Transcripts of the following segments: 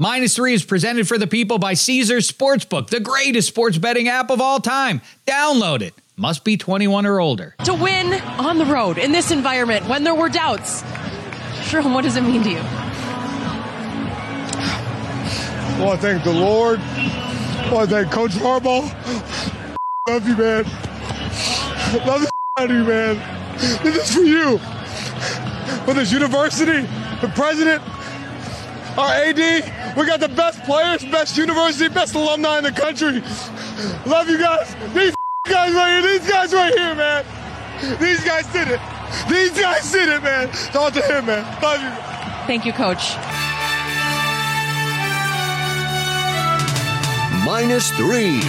Minus three is presented for the people by Caesars Sportsbook, the greatest sports betting app of all time. Download it. Must be 21 or older. To win on the road in this environment when there were doubts. Sherm, what does it mean to you? Well, I thank the Lord. Well, I thank Coach Harbaugh. Love you, man. Love the out of you, man. This is for you. For this university, the president, our AD, we got the best players, best university, best alumni in the country. Love you guys. These guys right here, these guys right here, man. These guys did it. These guys did it, man. Talk to him, man. Love you. Thank you, Coach. Minus three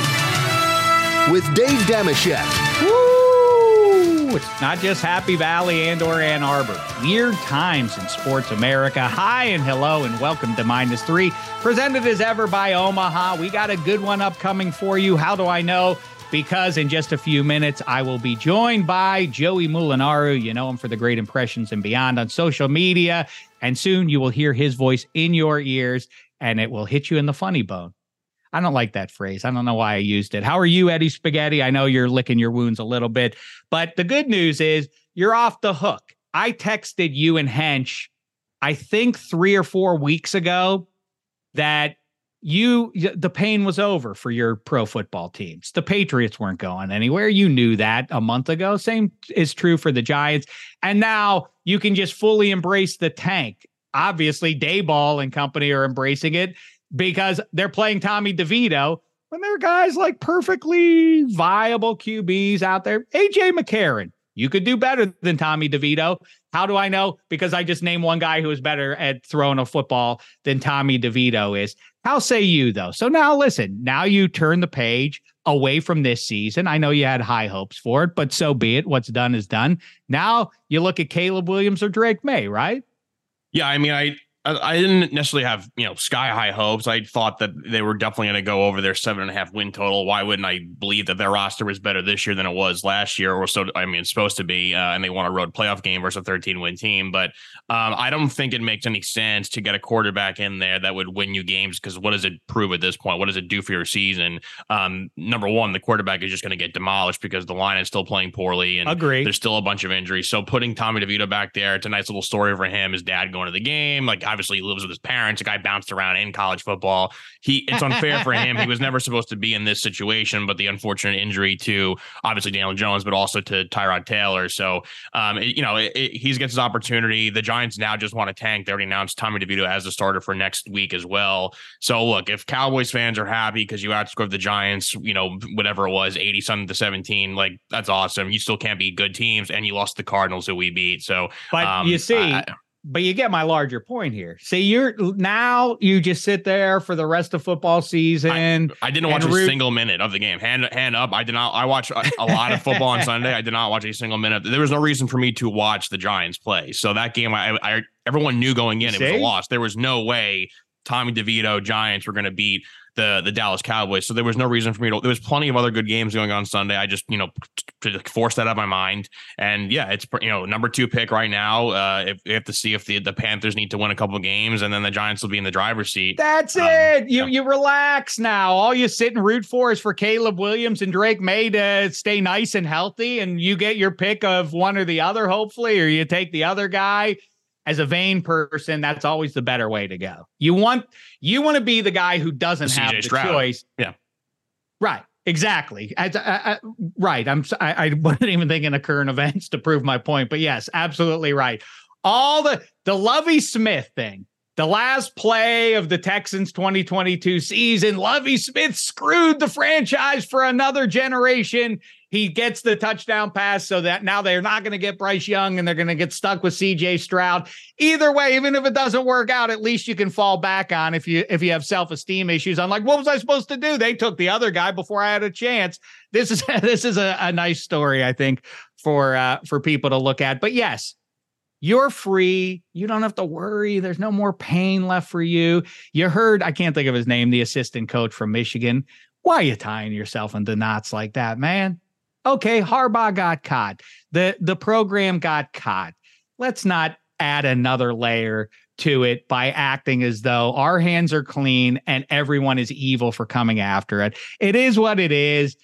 with Dave Dameshek. Woo! It's not just Happy Valley and or Ann Arbor. Weird times in sports America. Hi and hello and welcome to Minus Three, presented as ever by Omaha. We got a good one upcoming for you. How do I know? Because in just a few minutes, I will be joined by Joey Mulinaro. You know him for the great impressions and beyond on social media. And soon you will hear his voice in your ears and it will hit you in the funny bone. I don't like that phrase. I don't know why I used it. How are you, Eddie Spaghetti? I know you're licking your wounds a little bit, but the good news is you're off the hook. I texted you and Hench, I think three or four weeks ago, that you the pain was over for your pro football teams. The Patriots weren't going anywhere. You knew that a month ago. Same is true for the Giants. And now you can just fully embrace the tank. Obviously, Daboll and company are embracing it because they're playing Tommy DeVito when there are guys like perfectly viable QBs out there. AJ McCarron, you could do better than Tommy DeVito. How do I know? Because I just named one guy who is better at throwing a football than Tommy DeVito is. How say you, though? So now listen, now you turn the page away from this season. I know you had high hopes for it, but so be it. What's done is done. Now you look at Caleb Williams or Drake Maye, right? Yeah, I mean, I I didn't necessarily have you know sky high hopes. I thought that they were definitely going to go over their seven and a half win total. Why wouldn't I believe that their roster was better this year than it was last year, or so? I mean, it's supposed to be, uh, and they won a road playoff game versus a 13 win team. But um, I don't think it makes any sense to get a quarterback in there that would win you games because what does it prove at this point? What does it do for your season? Um, number one, the quarterback is just going to get demolished because the line is still playing poorly, and Agree. there's still a bunch of injuries. So putting Tommy DeVito back there, it's a nice little story for him. His dad going to the game, like obviously he lives with his parents. A guy bounced around in college football. He it's unfair for him. He was never supposed to be in this situation, but the unfortunate injury to obviously Daniel Jones, but also to Tyrod Taylor. So um, it, you know, it, it, he gets his opportunity. The Giants now just want to tank. They already announced Tommy DeVito as the starter for next week as well. So look, if Cowboys fans are happy because you outscored the Giants, you know, whatever it was, 80 something to 17, like that's awesome. You still can't beat good teams, and you lost the Cardinals who we beat. So But um, you see, I- but you get my larger point here. See, you're now you just sit there for the rest of football season. I didn't watch and a single minute of the game. Hand hand up. I did not. I watch a, a lot of football on Sunday. I did not watch a single minute. There was no reason for me to watch the Giants play. So that game, I, I everyone knew going in it was a loss. There was no way Tommy DeVito Giants were going to beat the the Dallas Cowboys. So there was no reason for me to. There was plenty of other good games going on Sunday. I just you know to force that out of my mind. And yeah, it's you know number two pick right now. Uh, if we have to see if the the Panthers need to win a couple games, and then the Giants will be in the driver's seat. That's Um, it. You yeah. you relax now. All you sit and root for is for Caleb Williams and Drake Maye to stay nice and healthy, and you get your pick of one or the other, hopefully, or you take the other guy. As a vain person, that's always the better way to go. You want you want to be the guy who doesn't The have CJ the Stroud. choice. Yeah. Right. Exactly. I, I, I- right. I'm. I wasn't even thinking of current events to prove my point, but yes, absolutely right. All the the Lovie Smith thing, the last play of the Texans 2022 season, Lovie Smith screwed the franchise for another generation. He gets the touchdown pass so that now they're not going to get Bryce Young and they're going to get stuck with CJ Stroud. Either way, even if it doesn't work out, at least you can fall back on if you if you have self-esteem issues. I'm like, what was I supposed to do? They took the other guy before I had a chance. This is this is a, a nice story, I think, for uh for people to look at. But yes, you're free. You don't have to worry. There's no more pain left for you. You heard, I can't think of his name, the assistant coach from Michigan. Why are you tying yourself into knots like that, man? Okay, Harbaugh got caught. The the program got caught. Let's not add another layer to it by acting as though our hands are clean and everyone is evil for coming after it. It is what it is.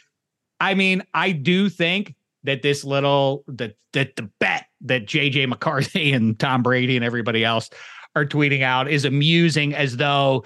I mean, I do think that this little that that the bet that JJ McCarthy and Tom Brady and everybody else are tweeting out is amusing as though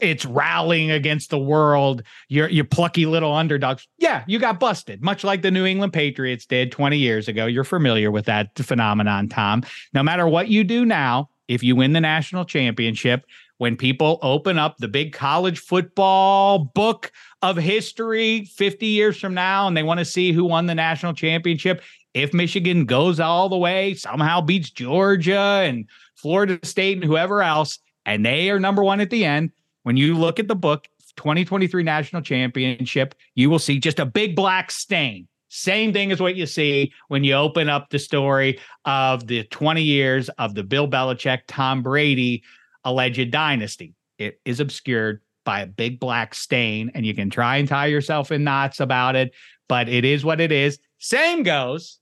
it's rallying against the world. You're you plucky little underdogs. Yeah, you got busted, much like the New England Patriots did 20 years ago. You're familiar with that phenomenon, Tom. No matter what you do now, if you win the national championship, when people open up the big college football book of history 50 years from now and they want to see who won the national championship, if Michigan goes all the way, somehow beats Georgia and Florida State and whoever else, and they are number one at the end, when you look at the book, 2023 national championship, you will see just a big black stain. Same thing as what you see when you open up the story of the 20 years of the Bill Belichick, Tom Brady alleged dynasty. It is obscured by a big black stain, and you can try and tie yourself in knots about it, but it is what it is. Same goes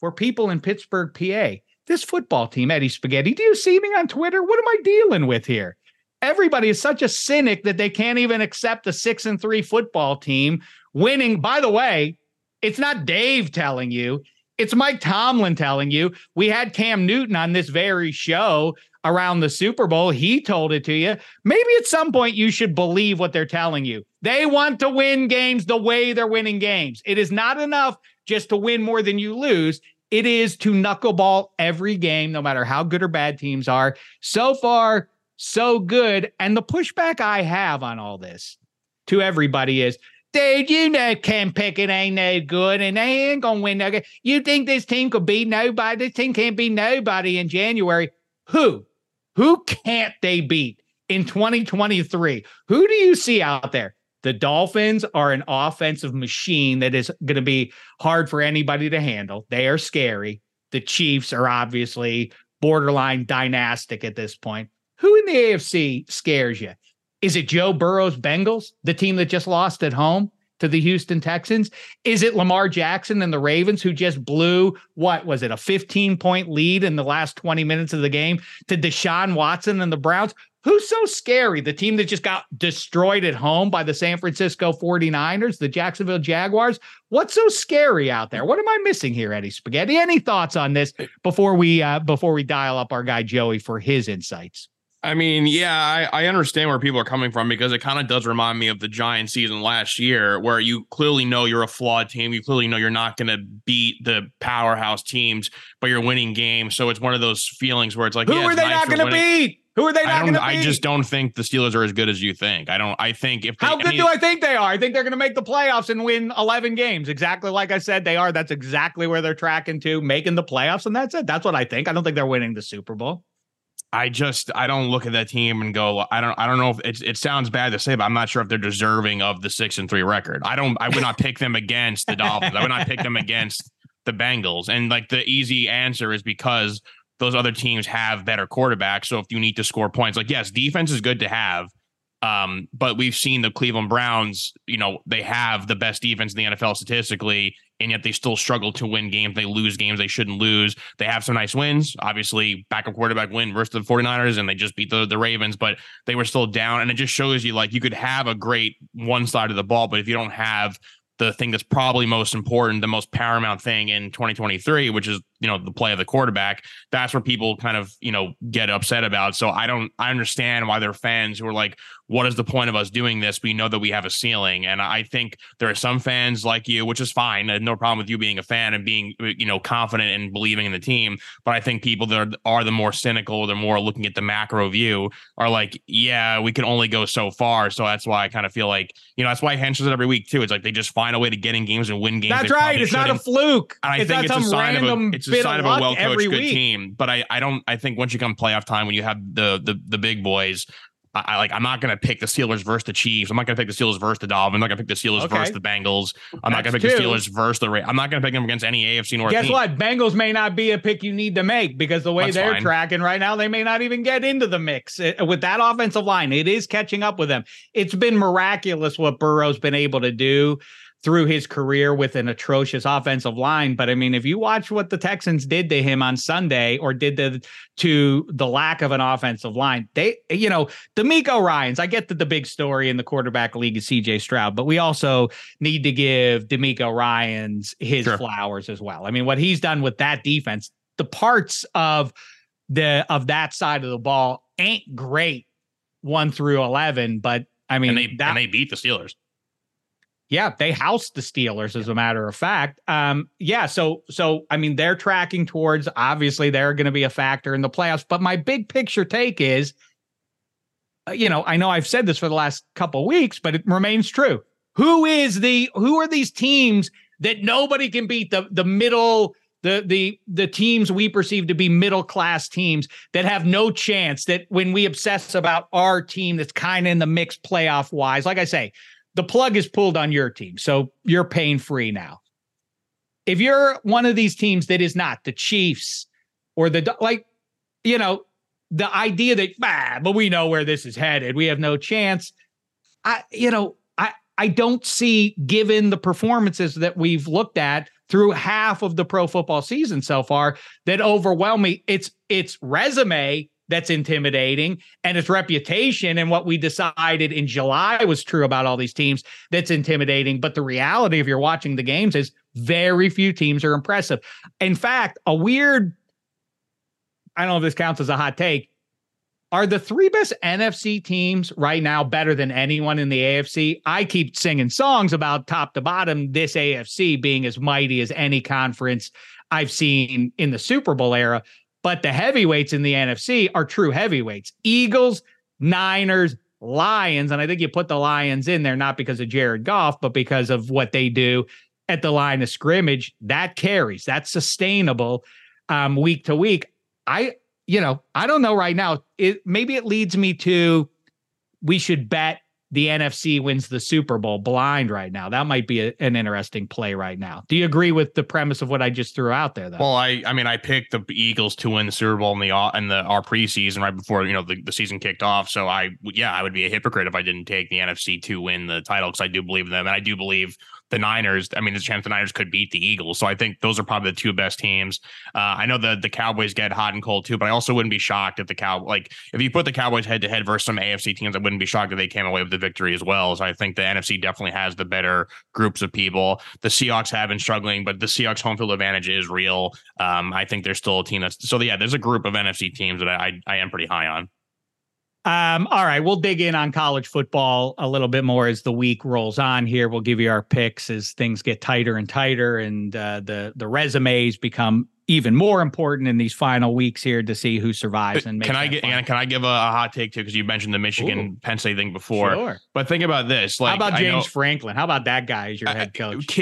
for people in Pittsburgh, PA. This football team, Eddie Spaghetti, do you see me on Twitter? What am I dealing with here? Everybody is such a cynic that they can't even accept a six and three football team winning. By the way, it's not Dave telling you, it's Mike Tomlin telling you. We had Cam Newton on this very show around the Super Bowl. He told it to you. Maybe at some point you should believe what they're telling you. They want to win games the way they're winning games. It is not enough just to win more than you lose. It is to knuckleball every game, no matter how good or bad teams are. So far, so good. And the pushback I have on all this to everybody is Dude, you know Ken Pickett ain't no good and they ain't gonna win no game. You think this team could beat nobody? This team can't beat nobody in January. Who? Who can't they beat in 2023? Who do you see out there? The Dolphins are an offensive machine that is going to be hard for anybody to handle. They are scary. The Chiefs are obviously borderline dynastic at this point. Who in the AFC scares you? Is it Joe Burrow's Bengals, the team that just lost at home to the Houston Texans? Is it Lamar Jackson and the Ravens who just blew what was it, a 15 point lead in the last 20 minutes of the game to Deshaun Watson and the Browns? Who's so scary? The team that just got destroyed at home by the San Francisco 49ers, the Jacksonville Jaguars. What's so scary out there? What am I missing here, Eddie Spaghetti? Any thoughts on this before we uh, before we dial up our guy Joey for his insights? I mean, yeah, I, I understand where people are coming from because it kind of does remind me of the Giant season last year, where you clearly know you're a flawed team. You clearly know you're not going to beat the powerhouse teams, but you're winning games. So it's one of those feelings where it's like, who yeah, are they nice not going to beat? Who are they not going to beat? I just don't think the Steelers are as good as you think. I don't. I think if they, how good I mean, do I think they are? I think they're going to make the playoffs and win 11 games. Exactly like I said they are. That's exactly where they're tracking to, making the playoffs, and that's it. That's what I think. I don't think they're winning the Super Bowl. I just I don't look at that team and go I don't I don't know if it it sounds bad to say but I'm not sure if they're deserving of the 6 and 3 record. I don't I would not pick them against the Dolphins. I would not pick them against the Bengals. And like the easy answer is because those other teams have better quarterbacks. So if you need to score points, like yes, defense is good to have. Um, but we've seen the Cleveland Browns, you know, they have the best defense in the NFL statistically, and yet they still struggle to win games. They lose games they shouldn't lose. They have some nice wins. Obviously, backup quarterback win versus the 49ers, and they just beat the, the Ravens, but they were still down. And it just shows you like you could have a great one side of the ball, but if you don't have the thing that's probably most important, the most paramount thing in 2023, which is you know the play of the quarterback. That's where people kind of you know get upset about. So I don't I understand why there are fans who are like, what is the point of us doing this? We know that we have a ceiling, and I think there are some fans like you, which is fine. No problem with you being a fan and being you know confident and believing in the team. But I think people that are, are the more cynical, they're more looking at the macro view, are like, yeah, we can only go so far. So that's why I kind of feel like you know that's why Hench does it every week too. It's like they just find a way to get in games and win games. That's right. It's not a fluke. And I it's think it's a sign of a it's a sign of, a well coached good week. team. But I, I don't I think once you come playoff time when you have the the the big boys, I, I like I'm not gonna pick the Steelers versus the Chiefs. I'm not gonna pick the Steelers versus the Dolphins. I'm not gonna pick the Steelers Okay. versus the Bengals. I'm not gonna pick the. Steelers versus the Ra- I'm not gonna pick them against any AFC North Guess team. what? Bengals may not be a pick you need to make because the way That's they're fine. tracking right now, they may not even get into the mix Uh, with that offensive line. It is catching up with them. It's been miraculous what Burrow's been able to do. Through his career with an atrocious offensive line. But I mean, if you watch what the Texans did to him on Sunday or did the, to the lack of an offensive line, they, you know, DeMeco Ryans, I get that the big story in the quarterback league is CJ Stroud, but we also need to give DeMeco Ryans his sure. flowers as well. I mean, what he's done with that defense, the parts of the of that side of the ball ain't great one through 11, but I mean, and they, that, and they beat the Steelers. Yeah, they housed the Steelers, as a matter of fact. Um, yeah, so so I mean, they're tracking towards obviously they're going to be a factor in the playoffs. But my big picture take is, uh, you know, I know I've said this for the last couple weeks, but it remains true. Who is the who are these teams that nobody can beat? The the middle the the the teams we perceive to be middle class teams that have no chance that when we obsess about our team that's kind of in the mix playoff wise like i say the plug is pulled on your team. So you're pain free now. If you're one of these teams that is not the Chiefs or the like, you know, the idea that ah, but we know where this is headed. We have no chance. I, you know, I I don't see given the performances that we've looked at through half of the pro football season so far that overwhelm me. It's it's resume that's intimidating and its reputation and what we decided in July was true about all these teams that's intimidating but the reality if you're watching the games is very few teams are impressive in fact a weird I don't know if this counts as a hot take are the three best NFC teams right now better than anyone in the AFC? I keep singing songs about top to bottom, this AFC being as mighty as any conference I've seen in the Super Bowl era. But the heavyweights in the NFC are true heavyweights Eagles, Niners, Lions. And I think you put the Lions in there not because of Jared Goff, but because of what they do at the line of scrimmage. That carries, that's sustainable um, week to week. I, you know, I don't know right now. It maybe it leads me to we should bet the NFC wins the Super Bowl blind right now. That might be a, an interesting play right now. Do you agree with the premise of what I just threw out there? Though. Well, I I mean I picked the Eagles to win the Super Bowl in the in the our preseason right before you know the, the season kicked off. So I yeah I would be a hypocrite if I didn't take the NFC to win the title because I do believe in them and I do believe the Niners. I mean, there's a chance the Niners could beat the Eagles. So I think those are probably the two best teams. Uh, I know the the Cowboys get hot and cold too, but I also wouldn't be shocked if the Cow like if you put the Cowboys head to head versus some AFC teams, I wouldn't be shocked if they came away with the victory as well. So I think the NFC definitely has the better groups of people. The Seahawks have been struggling, but the Seahawks home field advantage is real. Um, I think they're still a team that's so yeah. There's a group of NFC teams that I, I, I am pretty high on. Um, all right, we'll dig in on college football a little bit more as the week rolls on. Here, we'll give you our picks as things get tighter and tighter, and uh, the the resumes become even more important in these final weeks here to see who survives and can I get and can I give a, a, hot take too because you mentioned the Michigan Ooh. Penn State thing before. Sure. But think about this. Like, how about James know, Franklin? How about that guy as your head coach?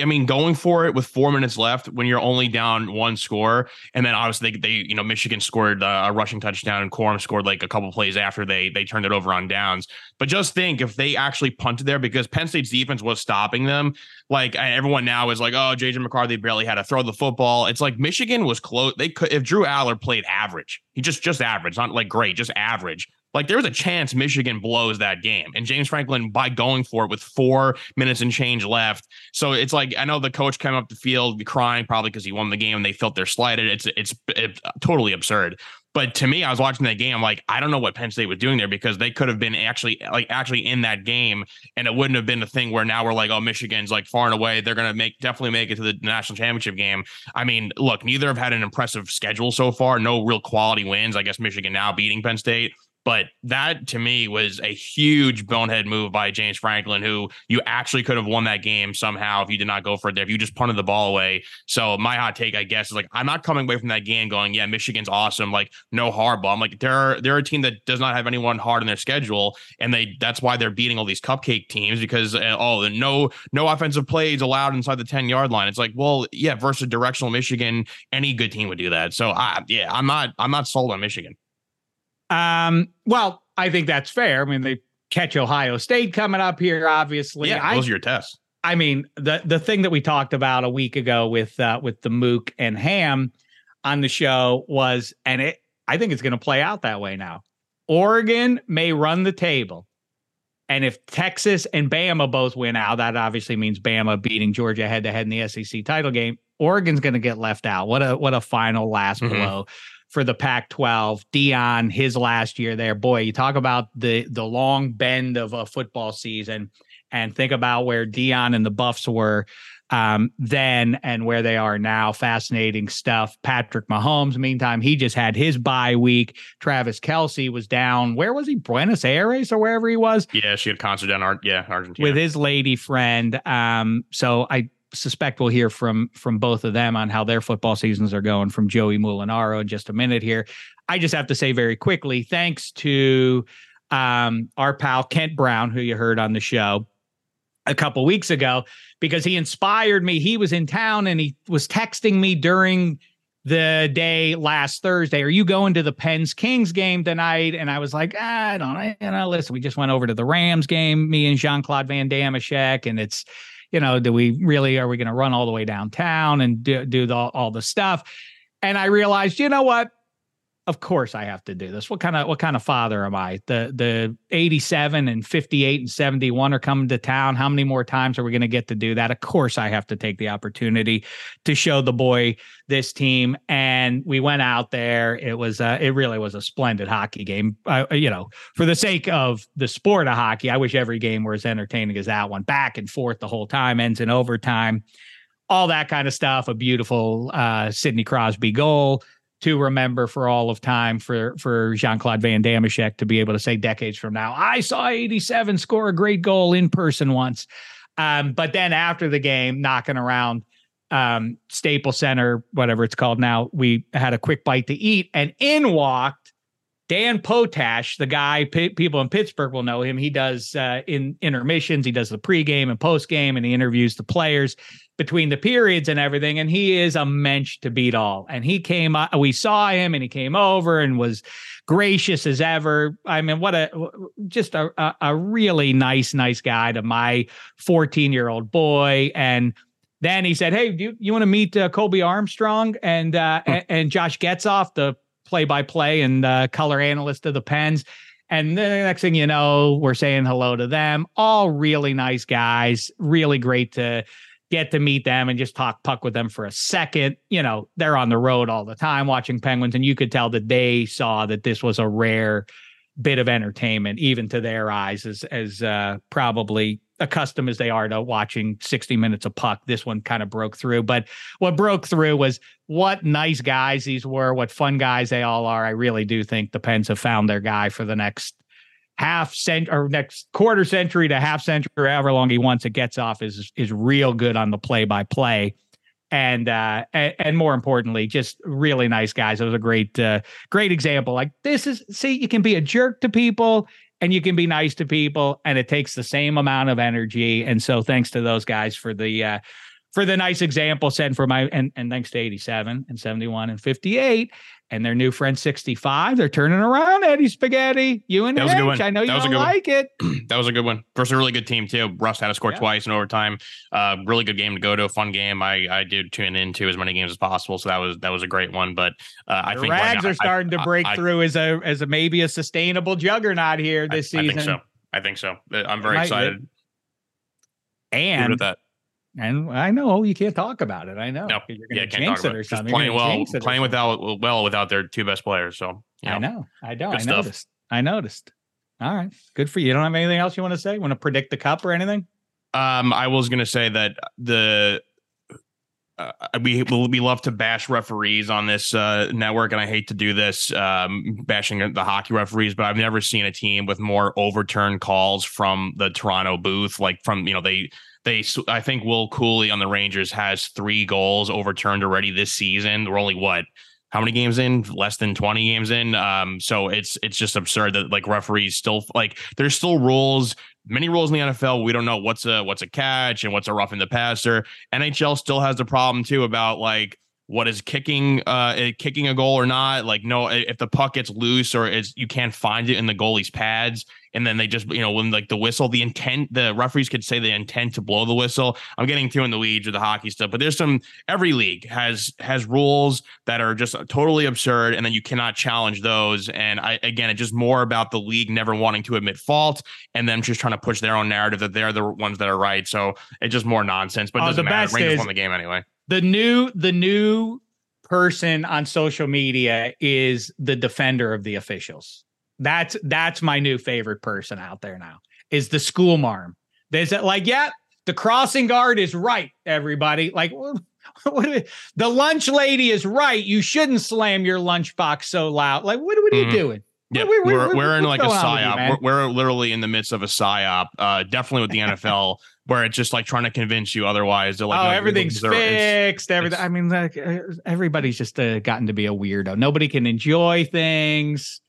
I mean, going for it with four minutes left when you're only down one score, and then obviously they, they you know Michigan scored uh, a rushing touchdown and Corum scored like a couple plays after they they turned it over on downs. But just think if they actually punted there because Penn State's defense was stopping them. Like everyone now is like, oh, JJ McCarthy barely had to throw the football. It's like Michigan was close. They could if Drew Allar played average, he just just average, not like great, just average. Like there was a chance Michigan blows that game. And James Franklin, by going for it with four minutes and change left. So it's like I know the coach came up the field crying probably because he won the game and they felt they're slighted. It's it's, it's totally absurd. But to me, I was watching that game. Like, I don't know what Penn State was doing there because they could have been actually like actually in that game, and it wouldn't have been a thing where now we're like, oh, Michigan's like far and away. They're gonna make definitely make it to the national championship game. I mean, look, neither have had an impressive schedule so far. No real quality wins. I guess Michigan now beating Penn State. But that to me was a huge bonehead move by James Franklin, who you actually could have won that game somehow if you did not go for it there, if you just punted the ball away. So my hot take, I guess, is like I'm not coming away from that game going, yeah, Michigan's awesome, like no hardball. I'm like they're they're a team that does not have anyone hard in their schedule, and they that's why they're beating all these cupcake teams because uh, oh, no no offensive plays allowed inside the 10 yard line. It's like, well, yeah, versus directional Michigan, any good team would do that. So I yeah, I'm not I'm not sold on Michigan. Um, well, I think that's fair. I mean, they catch Ohio State coming up here, obviously. Yeah, those I, are your tests. I mean, the the thing that we talked about a week ago with uh, with the Mook and Ham on the show was, and it I think it's going to play out that way now. Oregon may run the table, And if Texas and Bama both win out, that obviously means Bama beating Georgia head to head in the SEC title game. Oregon's going to get left out. What a what a final last mm-hmm. blow for the Pac-12. Deion, his last year there. Boy, you talk about the the long bend of a football season, and think about where Deion and the Buffs were um, then and where they are now. Fascinating stuff. Patrick Mahomes, meantime, he just had his bye week. Travis Kelce was down. Where was he? Buenos Aires or wherever he was. Yeah, she had concert down Art. Yeah, Argentina with his lady friend. Um, so I suspect we'll hear from from both of them on how their football seasons are going from Joey Mulinaro in just a minute here. I just have to say very quickly, thanks to um, our pal Kent Brown, who you heard on the show a couple weeks ago because he inspired me. He was in town and he was texting me during the day last Thursday. Are you going to the Pens Kings game tonight? And I was like, ah, I don't know. You know, listen, we just went over to the Rams game, me and Jean Claude Van Dameshek, and it's, you know, do we really are we going to run all the way downtown and do, do the, all the stuff? And I realized, you know what? Of course I have to do this. What kind of what kind of father am I? The the 87 and 58 and 71 are coming to town. How many more times are we going to get to do that? Of course I have to take the opportunity to show the boy this team and we went out there. It was uh, it really was a splendid hockey game. Uh, you know, for the sake of the sport of hockey, I wish every game were as entertaining as that one. Back and forth the whole time, ends in overtime. All that kind of stuff. A beautiful uh, Sidney Crosby goal to remember for all of time for for Jean Claude Van Dameshek to be able to say decades from now, I saw 87 score a great goal in person once. Um, but then after the game, knocking around um, Staples Center, whatever it's called now, we had a quick bite to eat, and in walked Dan Potash, the guy p- people in Pittsburgh will know him. He does uh, in intermissions, he does the pregame and postgame, and he interviews the players between the periods and everything. And he is a mensch to beat all. And he came, uh, we saw him, and he came over and was gracious as ever. I mean, what a just a a, really nice, nice guy to my 14 year old boy and. Then he said, "Hey, do you, you want to meet uh, Colby Armstrong and uh, hmm. and, and Josh Getzoff, the play by play and uh, color analyst of the Pens. And the next thing you know, we're saying hello to them. All really nice guys, really great to get to meet them and just talk puck with them for a second. You know, they're on the road all the time watching Penguins, and you could tell that they saw that this was a rare bit of entertainment, even to their eyes, as as uh, probably accustomed as they are to watching 60 minutes of puck. This one kind of broke through. But what broke through was what nice guys these were, what fun guys they all are. I really do think the Pens have found their guy for the next half century or next quarter century to half century, however long he wants it Getzoff is is real good on the play by play. And uh and, and, more importantly, just really nice guys. It was a great uh great example. Like this is see, you can be a jerk to people and you can be nice to people and it takes the same amount of energy and so thanks to those guys for the uh for the nice example set for my and, and thanks to 87 and 71 and 58 and their new friend 65 they're turning around eddie spaghetti you and that was a good one. i know that you don't like one. it. That was a good one. Versus a really good team too. Russ had to score yeah. twice in overtime. Uh really good game to go to a fun game. I i did tune into as many games as possible so that was that was a great one. But uh, i think rags right now, are starting I, to break I, through as a as a maybe a sustainable juggernaut here this season i think so. I think so. Uh, i'm very excited. And that and I know you can't talk about it. I know. No, you're yeah, can't talk about it. Just playing well, playing without well without their two best players. So you know, I know. I know. I stuff. noticed. I noticed. All right, good for you. You don't have anything else you want to say? Want to predict the cup or anything? Um, I was going to say that the uh, we we love to bash referees on this uh, network, and I hate to do this, um, bashing the hockey referees, but I've never seen a team with more overturned calls from the Toronto booth. Like from you know they they, I think Will Cuylle on the Rangers has three goals overturned already this season. We're only what how many games in? Less than 20 games in? Um so it's it's just absurd that like referees still like there's still rules many rules in the NFL we don't know what's a what's a catch and what's a rough in the passer. NHL still has a problem too about like what is kicking uh eh, kicking a goal or not? Like no if the puck gets loose or is you can't find it in the goalie's pads and then they just you know when like the whistle, the intent, the referees could say the intent to blow the whistle. I'm getting too in the weeds with the hockey stuff, but there's some every league has has rules that are just totally absurd, and then you cannot challenge those. And I again, it's just more about the league never wanting to admit fault and them just trying to push their own narrative that they're the ones that are right. So it's just more nonsense. But it Oh, doesn't the matter. best Rangers is- won the game anyway. the new the new person on social media is the defender of the officials. That's that's my new favorite person out there now. Is the school marm. There's that like, yeah, the crossing guard is right, everybody. Like the lunch lady is right. You shouldn't slam your lunchbox so loud. Like, what, what are you doing? Yeah, what- we're, what- we're in like a on you, psyop. we're, we're literally in the midst of a psyop. Uh, definitely with the NFL, where it's just like trying to convince you otherwise. They're like, oh, no, everything's it's- fixed. Everything. it's- I mean, like, everybody's just uh, gotten to be a weirdo. Nobody can enjoy things.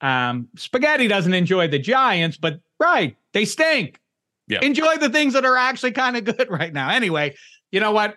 Um, Spaghetti doesn't enjoy the Giants, but right, they stink. Yeah. Enjoy the things that are actually kind of good right now. Anyway, you know what?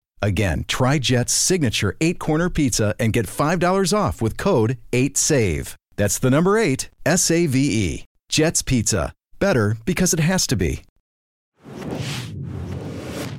Again, try Jet's signature eight corner pizza and get $5 off with code 8SAVE. That's the number eight, S A V E. Jet's Pizza. Better because it has to be.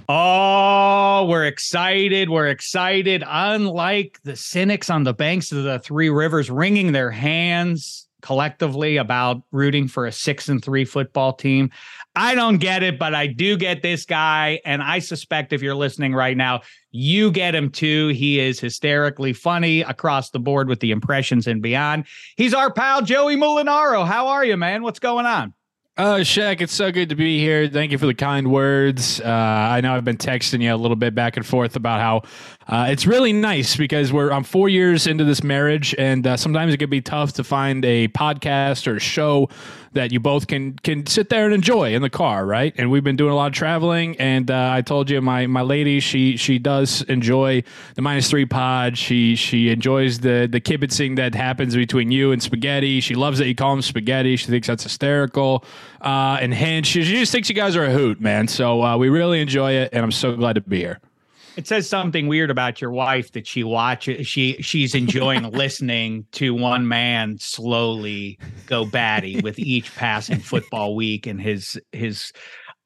Oh, we're excited. We're excited. Unlike the cynics on the banks of the three rivers wringing their hands collectively about rooting for a six and three football team. I don't get it, but I do get this guy. And I suspect if you're listening right now, you get him too. He is hysterically funny across the board with the impressions and beyond. He's our pal, Joey Mulinaro. How are you, man? What's going on? Uh, Shek, it's so good to be here. Thank you for the kind words. Uh, I know I've been texting you a little bit back and forth about how uh, it's really nice because we're I'm four years into this marriage, and uh, sometimes it can be tough to find a podcast or a show that you both can can sit there and enjoy in the car, right? And we've been doing a lot of traveling, and uh, I told you my my lady she she does enjoy the minus three pod. She she enjoys the the kibitzing that happens between you and Spaghetti. She loves that you call him Spaghetti. She thinks that's hysterical. Uh, and Hench, she just thinks you guys are a hoot, man. So uh, we really enjoy it, and I'm so glad to be here. It says something weird about your wife that she watches. She she's enjoying listening to one man slowly go batty with each passing football week and his his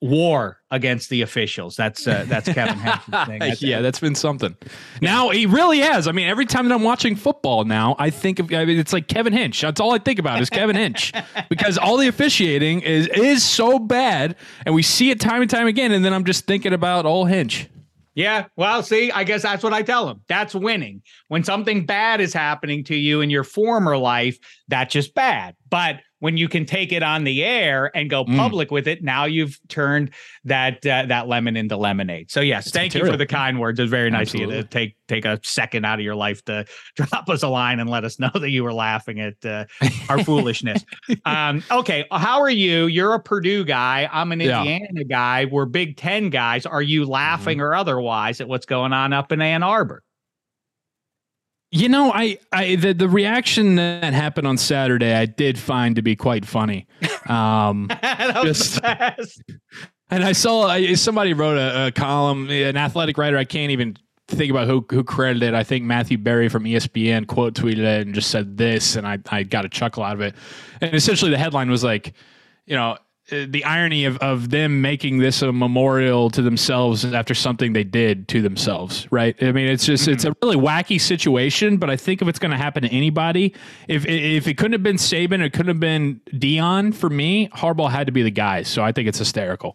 war against the officials. That's uh, that's Kevin Hench's thing. That's yeah, that's been something. Now he really has. I mean, every time that I'm watching football now, I think of I mean, it's like Kevin Hench. That's all I think about is Kevin Hench because all the officiating is is so bad, and we see it time and time again. And then I'm just thinking about all Hench. Yeah. Well, see, I guess that's what I tell them. That's winning. When something bad is happening to you in your former life, that's just bad. But when you can take it on the air and go Mm. public with it, now you've turned that uh, that lemon into lemonade. So yes, thank you for the kind words. It's very nice of you to take take a second out of your life to drop us a line and let us know that you were laughing at uh, our foolishness. Um, okay, how are you? You're a Purdue guy. I'm an Yeah. Indiana guy. We're Big Ten guys. Are you laughing or otherwise at what's going on up in Ann Arbor? You know, I, I the, the reaction that happened on Saturday, I did find to be quite funny. Um, Just- and I saw I, somebody wrote a, a column, an athletic writer. I can't even think about who who credited. it. I think Matthew Berry from ESPN quote tweeted it and just said this, and I I got a chuckle out of it. And essentially, the headline was like, you know. Uh, The irony of, of them making this a memorial to themselves after something they did to themselves, right? I mean, it's just it's a really wacky situation. But I think if it's going to happen to anybody, if if it couldn't have been Saban, it couldn't have been Deion. For me, Harbaugh had to be the guy. So I think it's hysterical.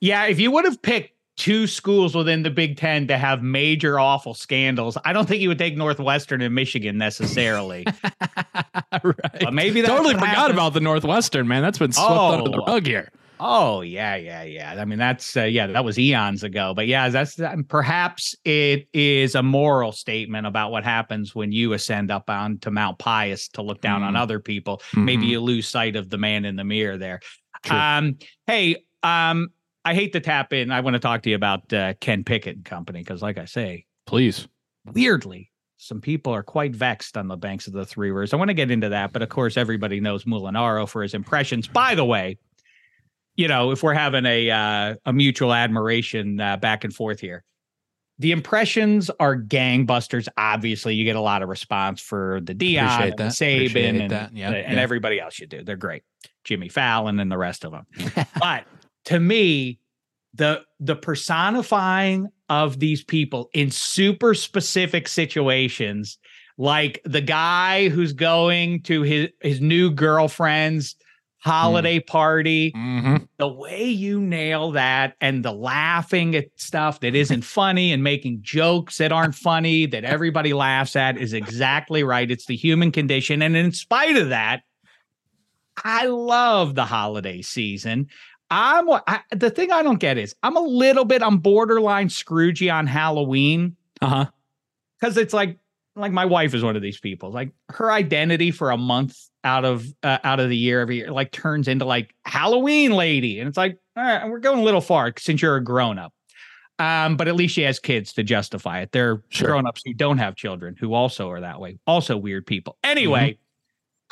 Yeah, if you would have picked two schools within the Big Ten to have major awful scandals, I don't think you would take Northwestern and Michigan necessarily. right. But maybe that's totally forgot happened. about the Northwestern man. That's been swept under the Oh. rug here. Oh yeah, yeah, yeah. I mean, that's uh, yeah, that was eons ago. But yeah, that's um, perhaps it is a moral statement about what happens when you ascend up onto Mount Pius to look down on Mm. other people. Maybe Mhm. you lose sight of the man in the mirror there. True. Um, hey, um, I hate to tap in. I want to talk to you about uh, Ken Pickett and company because, like I say, Please. weirdly, some people are quite vexed on the banks of the Three Rivers. I want to get into that, but of course, everybody knows Mulinaro for his impressions. By the way, you know, if we're having a uh, a mutual admiration uh, back and forth here, the impressions are gangbusters. Obviously, you get a lot of response for the Deion, and that. Saban, and, and everybody else you do. They're great, Jimmy Fallon and the rest of them. but to me, the the personifying of these people in super specific situations, like the guy who's going to his his new girlfriend's holiday party Mm-hmm. the way you nail that and the laughing at stuff that isn't funny and making jokes that aren't funny that everybody laughs at is exactly right. It's the human condition. And in spite of that, I love the holiday season. I'm I, the thing I don't get is I'm a little bit I'm borderline Scroogey on Halloween. Uh huh. because it's like like my wife is one of these people. Like her identity for a month out of uh, out of the year every year like turns into like halloween lady. And it's like all right we're going a little far since you're a grown-up. Um but at least she has kids to justify it. They're Sure. grown-ups who don't have children who also are that way. Also weird people. Anyway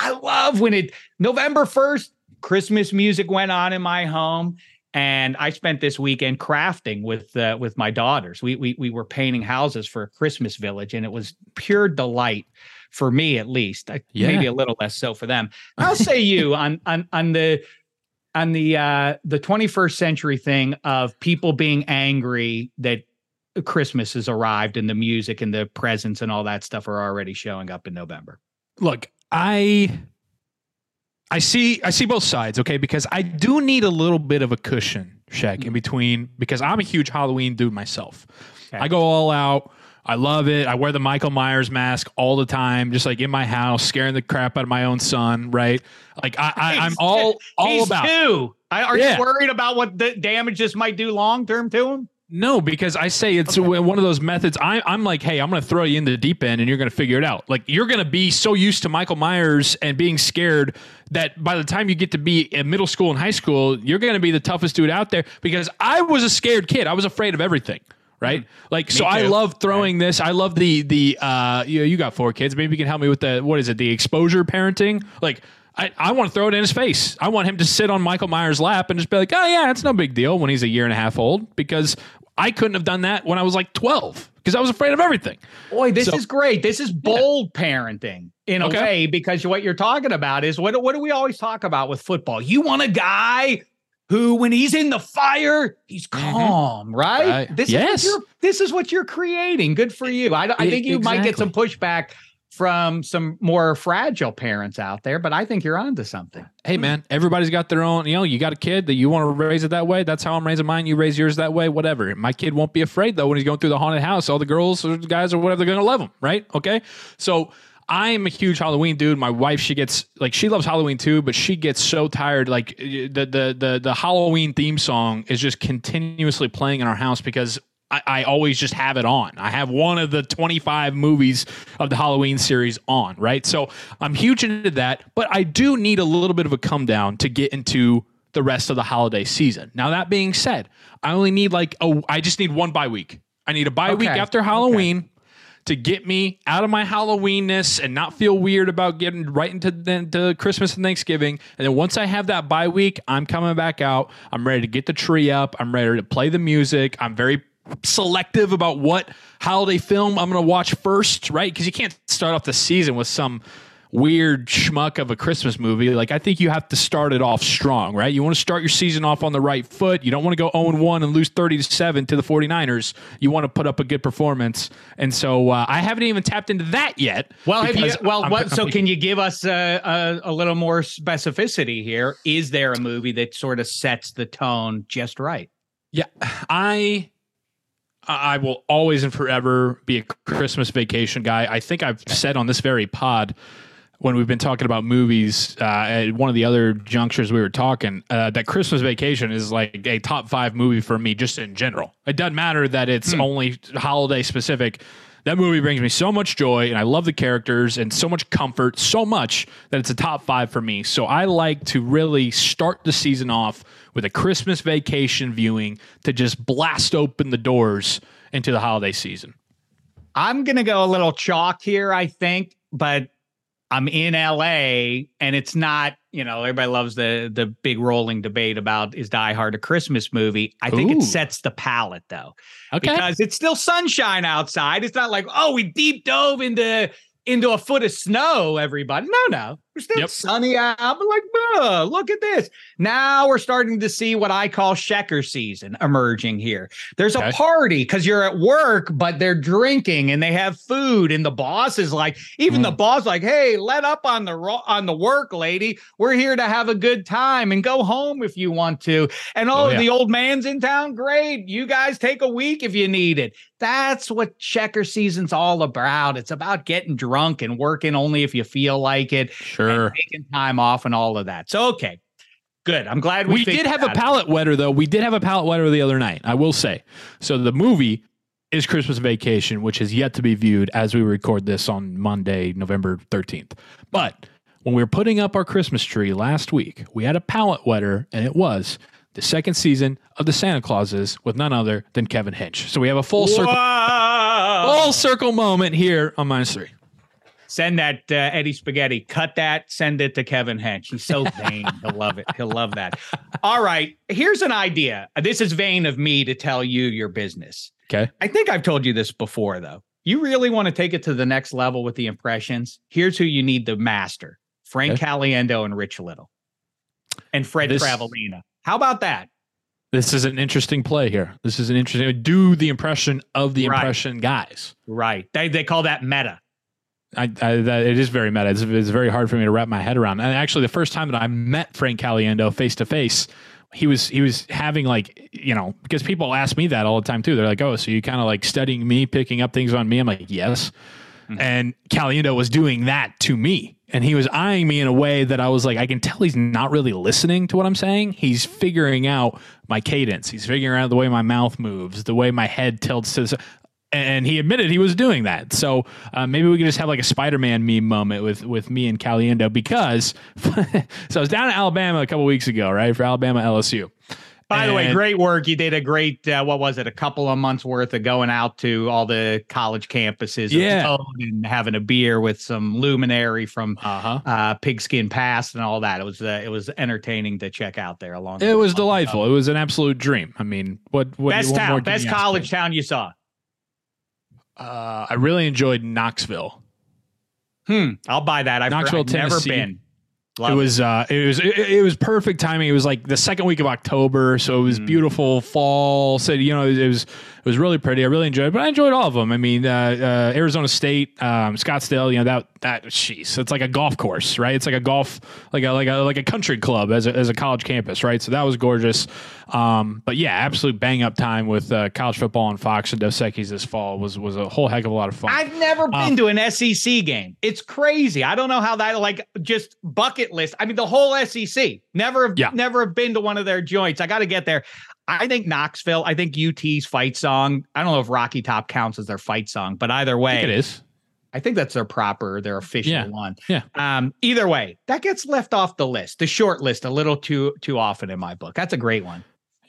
i love when it november 1st christmas music went on in my home and I spent this weekend crafting with uh, with my daughters. We we we were painting houses for a Christmas village, and it was pure delight for me, at least. I- Yeah. Maybe a little less so for them. I'll say you on on on the on the uh the 21st century thing of people being angry that Christmas has arrived and the music and the presents and all that stuff are already showing up in November. Look, I I see I see both sides, okay? Because I do need a little bit of a cushion, Shek, in mm-hmm. between because I'm a huge Halloween dude myself. Okay. I go all out. I love it. I wear the Michael Myers mask all the time, just like in my house, scaring the crap out of my own son, right? Like I, I I'm He's- all all He's about two. I, are Yeah. you worried about what the damage this might do long term to him? No, because I say it's one of those methods. I, I'm like, hey, I'm going to throw you in the deep end and you're going to figure it out. Like, you're going to be so used to Michael Myers and being scared that by the time you get to be in middle school and high school, you're going to be the toughest dude out there because I was a scared kid. I was afraid of everything. Right, like so. I love throwing this. I love the the uh. You know, you got four kids. Maybe you can help me with the what is it? The exposure parenting. Like I, I want to throw it in his face. I want him to sit on Michael Myers' lap and just be like, oh, yeah, it's no big deal when he's a year and a half old because I couldn't have done that when I was like 12 because I was afraid of everything. Boy, this So- is great. This is bold parenting in a Okay. way because what you're talking about is what what do we always talk about with football? You want a guy who, when he's in the fire, he's calm, right? Mm-hmm. Right. This Yes. is what you're, this is what you're creating. Good for you. I, I think you might get some pushback from some more fragile parents out there, but I think you're onto something. Hey, man, everybody's got their own, you know, you got a kid that you want to raise it that way. That's how I'm raising mine. You raise yours that way, whatever. My kid won't be afraid, though, when he's going through the haunted house. All the girls or guys or whatever, they're going to love him, right? Okay. So, I'm a huge Halloween dude. My wife, she gets like she loves Halloween too, but she gets so tired. Like the the the the Halloween theme song is just continuously playing in our house because I, I always just have it on. I have one of the 25 movies of the Halloween series on, right? So I'm huge into that, but I do need a little bit of a come down to get into the rest of the holiday season. Now that being said, I only need like a I just need one bye week. I need a bye week after Halloween to get me out of my Halloweenness and not feel weird about getting right into the, to Christmas and Thanksgiving. And then once I have that bye week, I'm coming back out. I'm ready to get the tree up. I'm ready to play the music. I'm very selective about what holiday film I'm going to watch first, right? Because you can't start off the season with some weird schmuck of a Christmas movie. Like I think you have to start it off strong, right? You want to start your season off on the right foot. You don't want to go 0 1 and lose 30 to 7 to the 49ers. You want to put up a good performance. And so uh, I haven't even tapped into that yet. Well, have you, well, I'm- what, so I'm- can you give us a, a, a little more specificity here? Is there a movie that sort of sets the tone just right? Yeah, I I will always and forever be a Christmas vacation guy. I think I've said on this very pod when we've been talking about movies uh, at one of the other junctures we were talking uh, that Christmas Vacation is like a top five movie for me just in general. It doesn't matter that it's only holiday specific. That movie brings me so much joy, and I love the characters and so much comfort, so much that it's a top five for me. So I like to really start the season off with a Christmas vacation viewing to just blast open the doors into the holiday season. I'm going to go a little chalk here, I think, but I'm in LA and it's not, you know, everybody loves the the big rolling debate about is Die Hard a Christmas movie. I think Ooh. it sets the palette though. Okay. Because it's still sunshine outside. It's not like, oh, we deep dove into into a foot of snow, everybody. No, no. We're still Yep. sunny out. But like, look at this. Now we're starting to see what I call shecker season emerging here. There's Okay. a party because you're at work, but they're drinking and they have food, and the boss is like, even Mm. the boss, like, hey, let up on the ro- on the work, lady. We're here to have a good time and go home if you want to. And oh, Oh, yeah. the old man's in town. Great. You guys take a week if you need it. That's what checker season's all about. It's about getting drunk and working only if you feel like it, Sure. And taking time off and all of that. So okay. Good. I'm glad we, We did have a palate wetter though. We did have a palate wetter the other night. I will say. So the movie is Christmas Vacation, which is yet to be viewed as we record this on Monday, November 13th. But when we were putting up our Christmas tree last week, we had a palate wetter, and it was the second season of the Santa Clauses with none other than Kevin Hench. So we have a full circle, full circle moment here on minus three. Send that uh, Eddie Spaghetti. Cut that. Send it to Kevin Hench. He's so vain. He'll love it. He'll love that. All right. Here's an idea. This is vain of me to tell you your business. Okay. I think I've told you this before, though. You really want to take it to the next level with the impressions. Here's who you need to master Frank Okay. Caliendo and Rich Little. and Fred This- Travalena. How about that? This is an interesting play here. This is an interesting. Do the impression of the Right. impression guys. Right. They they call that meta. I, I that it is very meta. It's, it's very hard for me to wrap my head around. And actually, the first time that I met Frank Caliendo face to face, he was he was having like you know because people ask me that all the time too. They're like, oh, so you kind of like studying me, picking up things on me. I'm like, yes. Mm-hmm. And Caliendo was doing that to me. And he was eyeing me in a way that I was like, I can tell he's not really listening to what I'm saying. He's figuring out my cadence. He's figuring out the way my mouth moves, the way my head tilts to the, and he admitted he was doing that. So uh, maybe we could just have like a Spider-Man meme moment with with me and Caliendo because so I was down in Alabama a couple weeks ago, right, for Alabama LSU. By the way, great work. You did a great, uh, what was it, a couple of months worth of going out to all the college campuses Yeah. and having a beer with some luminary from Uh-huh. uh, Pigskin Pass and all that. It was uh, it was entertaining to check out there. Along, It was delightful. It was an absolute dream. I mean, what what best town, best college town you saw. Uh, I really enjoyed Knoxville. Hmm, I'll buy that. I've, Knoxville, I've never Tennessee. been. Love it was uh it was it, it was perfect timing. It was like the second week of October, so it was Mm. beautiful fall city. You know, it, was it was really pretty. I really enjoyed, it, but I enjoyed all of them. I mean, uh, uh, Arizona State, um, Scottsdale. You know that that jeez, it's like a golf course, right? It's like a golf like a like a like a country club as a, as a college campus, right? So that was gorgeous. Um, but yeah, absolute bang up time with uh, college football on Fox and Dos Equis this fall was was a whole heck of a lot of fun. I've never been to an SEC game. It's crazy. I don't know how that like just bucket list. I mean, the whole SEC. Never, have Yeah. never have been to one of their joints. I got to get there. I think Knoxville. I think UT's fight song. I don't know if Rocky Top counts as their fight song, but either way, it is. I think that's their proper, their official Yeah. one. Yeah. Um, either way, that gets left off the list, the short list, a little too too often in my book. That's a great one.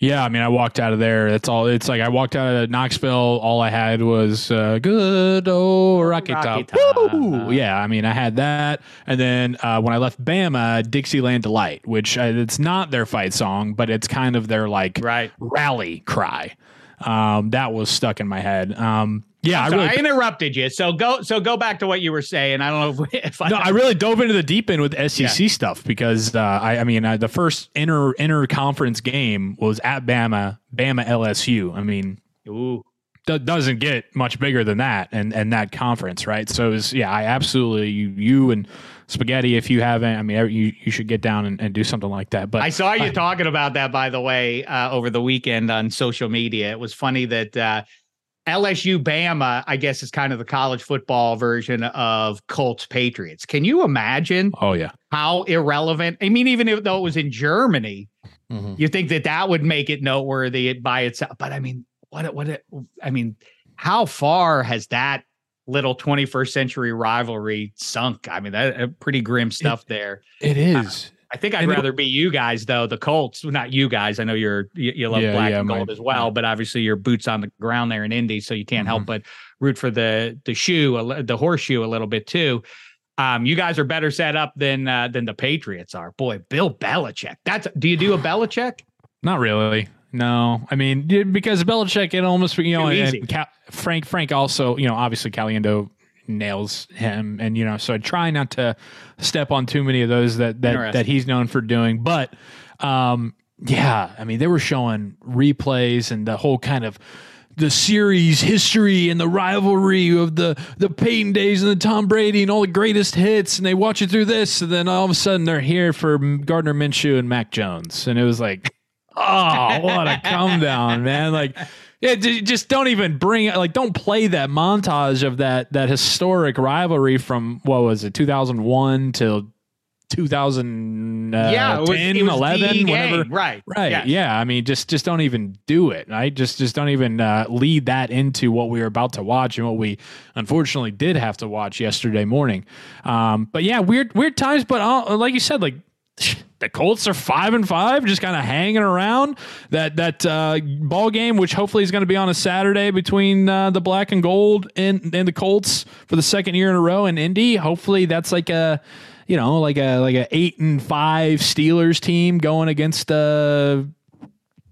Yeah, I mean, I walked out of there. That's all. It's like I walked out of Knoxville. All I had was uh, good old Rocky, Rocky Top. Top. Woo! Yeah, I mean, I had that, and then uh, when I left Bama, Dixieland Delight, which uh, it's not their fight song, but it's kind of their like Right. rally cry. Um, that was stuck in my head. Um, yeah, I really I interrupted you. So go so go back to what you were saying. I don't know if, if I no, I really dove into the deep end with SEC stuff because uh, I, I mean, uh, the first inter inter conference game was at Bama, Bama LSU. I mean, Ooh. do- doesn't get much bigger than that and and that conference, right? So it was, yeah, I absolutely you, you and spaghetti. If you haven't, I mean, you you should get down and, and do something like that. But I saw you talking about that, by the way, uh, over the weekend on social media. It was funny that uh, LSU Bama, I guess, is kind of the college football version of Colts Patriots. Can you imagine oh yeah, how irrelevant? I mean, even if, though it was in Germany, Mhm. you think that that would make it noteworthy by itself. But I mean, what? What? It, I mean, how far has that little 21st century rivalry sunk? I mean, that pretty grim stuff there. it is. I think I'd And rather be you guys though. The Colts, well, not you guys. I know you're you, you love Yeah, black yeah, and my- gold as well, yeah. but obviously your boots on the ground there in Indy, so you can't Mm-hmm. help but root for the the shoe, the horseshoe a little bit too. Um, you guys are better set up than uh, than the Patriots are. Boy, Bill Belichick. That's do you do a Belichick? Not really. No, I mean because Belichick, and almost you know, and easy. Ca- Frank Frank also you know obviously Caliendo nails him, and you know so I try not to step on too many of those that that that he's known for doing, but um yeah, I mean they were showing replays and the whole kind of the series history and the rivalry of the the Peyton days and the Tom Brady and all the greatest hits, and they watch it through this, and then all of a sudden they're here for Gardner Minshew and Mac Jones, and it was like, oh, what a come down, man! Like, yeah, just don't even bring like don't play that montage of that that historic rivalry from what was it, two thousand one till. 2010, yeah, it was, it was 11, whatever. Right, Right. Yes. Yeah. I mean, just just don't even do it. Right. Just just don't even uh, lead that into what we were about to watch and what we unfortunately did have to watch yesterday morning. Um, but yeah, weird weird times. But uh, like you said, like the Colts are five and five, just kind of hanging around that that uh, ball game, which hopefully is going to be on a Saturday between uh, the black and gold and and the Colts for the second year in a row in Indy. Hopefully, that's like a you know like a like a eight and five Steelers team going against uh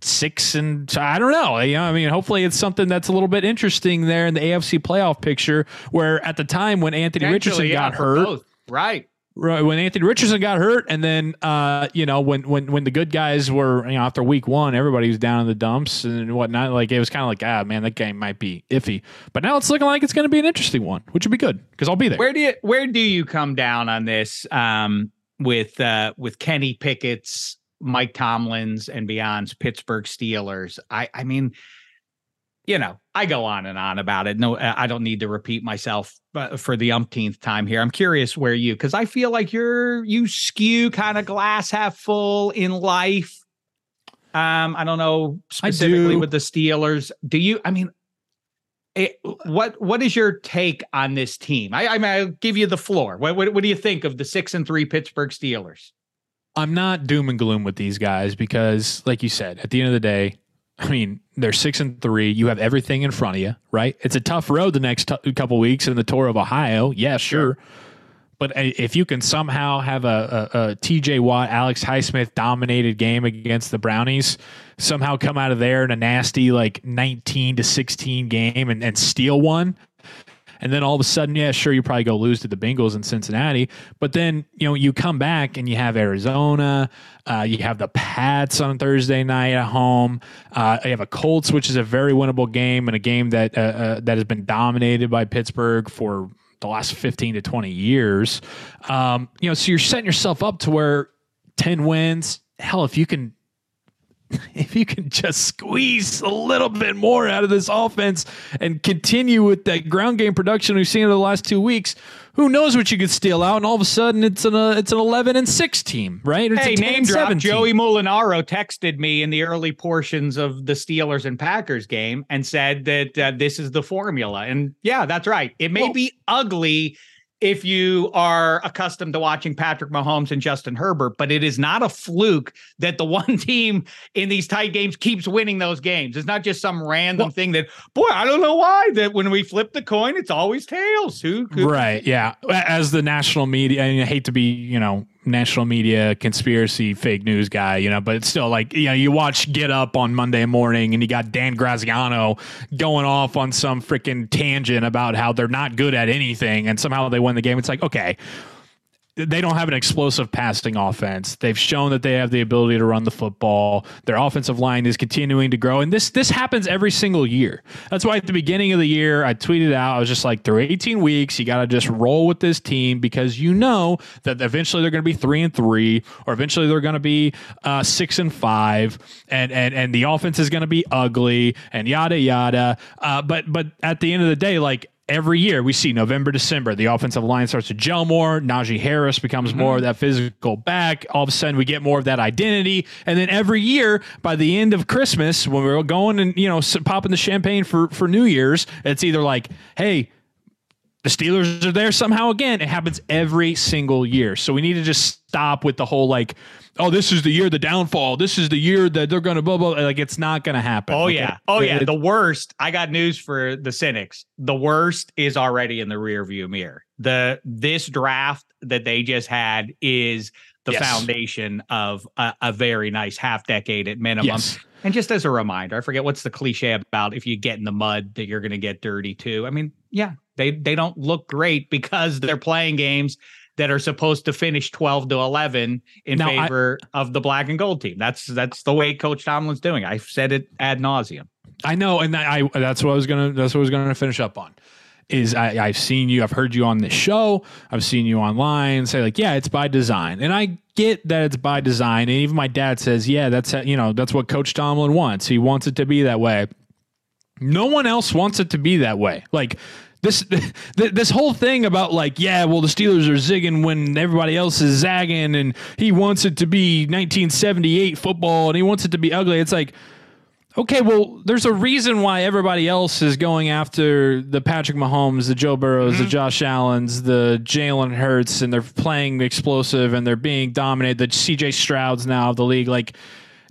six and I don't know. You know, I mean, hopefully it's something that's a little bit interesting there in the AFC playoff picture. Where at the time when Anthony Richardson yeah, got hurt, both. Right. Right, when Anthony Richardson got hurt, and then uh, you know when when when the good guys were you know after week one, everybody was down in the dumps and whatnot. Like it was kind of like ah man, that game might be iffy. But now it's looking like it's going to be an interesting one, which would be good because I'll be there. Where do you where do you come down on this um, with uh, with Kenny Pickett's, Mike Tomlin's, and beyond's Pittsburgh Steelers? I I mean you know, I go on and on about it. No, uh, I don't need to repeat myself uh, for the umpteenth time here. I'm curious where you, because I feel like you're you skew kind of glass half full in life. Um, I don't know specifically do. with the Steelers. Do you? I mean, it, what what is your take on this team? I, I mean, I'll give you the floor. What, what what do you think of the six and three Pittsburgh Steelers? I'm not doom and gloom with these guys because, like you said, at the end of the day, I mean, they're six and three. You have everything in front of you, right? It's a tough road the next t- couple weeks in the tour of Ohio. Yeah, sure. But uh, if you can somehow have a, a, a TJ Watt, Alex Highsmith dominated game against the Brownies, somehow come out of there in a nasty like 19 to 16 game and, and steal one, and then all of a sudden, yeah, sure, you probably go lose to the Bengals in Cincinnati. But then, you know, you come back and you have Arizona, uh, you have the Pats on Thursday night at home. Uh, you have a Colts, which is a very winnable game and a game that uh, uh that has been dominated by Pittsburgh for the last 15 to 20 years. Um, you know, so you're setting yourself up to where 10 wins. Hell, if you can if you can just squeeze a little bit more out of this offense and continue with that ground game production we've seen in the last two weeks, who knows what you could steal out? And all of a sudden, it's an uh, it's an eleven and six team, right? It's hey, name drop. Joey Mulinaro texted me in the early portions of the Steelers and Packers game and said that uh, this is the formula. And yeah, that's right. It may well, be ugly if you are accustomed to watching Patrick Mahomes and Justin Herbert, but it is not a fluke that the one team in these tight games keeps winning those games. It's not just some random well, thing that, boy, I don't know why that when we flip the coin, it's always tails. Who could? Right. Yeah. As the national media, I hate to be, you know, national media conspiracy fake news guy, you know, but it's still like, you know, you watch Get Up on Monday morning and you got Dan Graziano going off on some freaking tangent about how they're not good at anything and somehow they win the game. It's like, okay, they don't have an explosive passing offense. They've shown that they have the ability to run the football. Their offensive line is continuing to grow, and this this happens every single year. That's why at the beginning of the year, I tweeted out, I was just like, through 18 weeks, you got to just roll with this team because you know that eventually they're going to be three and three, or eventually they're going to be uh, six and five, and and and the offense is going to be ugly, and yada yada. Uh, but but at the end of the day, like every year we see November, December, the offensive line starts to gel more. Najee Harris becomes mm-hmm. more of that physical back. All of a sudden, we get more of that identity. And then every year, by the end of Christmas, when we're going and you know popping the champagne for for New Year's, it's either like, hey. The Steelers are there somehow again. It happens every single year. So we need to just stop with the whole like, oh, this is the year the downfall. This is the year that they're going to blah blah. Like it's not going to happen. Oh yeah, oh yeah. It, the worst. I got news for the cynics. The worst is already in the rearview mirror. The this draft that they just had is the yes. foundation of a, a, very nice half decade at minimum. Yes. And just as a reminder, I forget what's the cliche about if you get in the mud that you're going to get dirty too. I mean, yeah, they they don't look great because they're playing games that are supposed to finish 12 to 11 in now, favor I, of the black and gold team. That's that's the way Coach Tomlin's doing. I've said it ad nauseum. I know, and I that's what I was gonna that's what I was gonna finish up on. Is I, I've seen you, I've heard you on this show, I've seen you online say like, yeah, it's by design, and I get that it's by design, and even my dad says, yeah, that's you know that's what Coach Tomlin wants. He wants it to be that way. No one else wants it to be that way. Like this this whole thing about like yeah well the Steelers are zigging when everybody else is zagging and he wants it to be 1978 football and he wants it to be ugly it's like okay well there's a reason why everybody else is going after the Patrick Mahomes the Joe Burrows mm-hmm. the Josh Allens the Jalen Hurts and they're playing explosive and they're being dominated the CJ Strouds now of the league like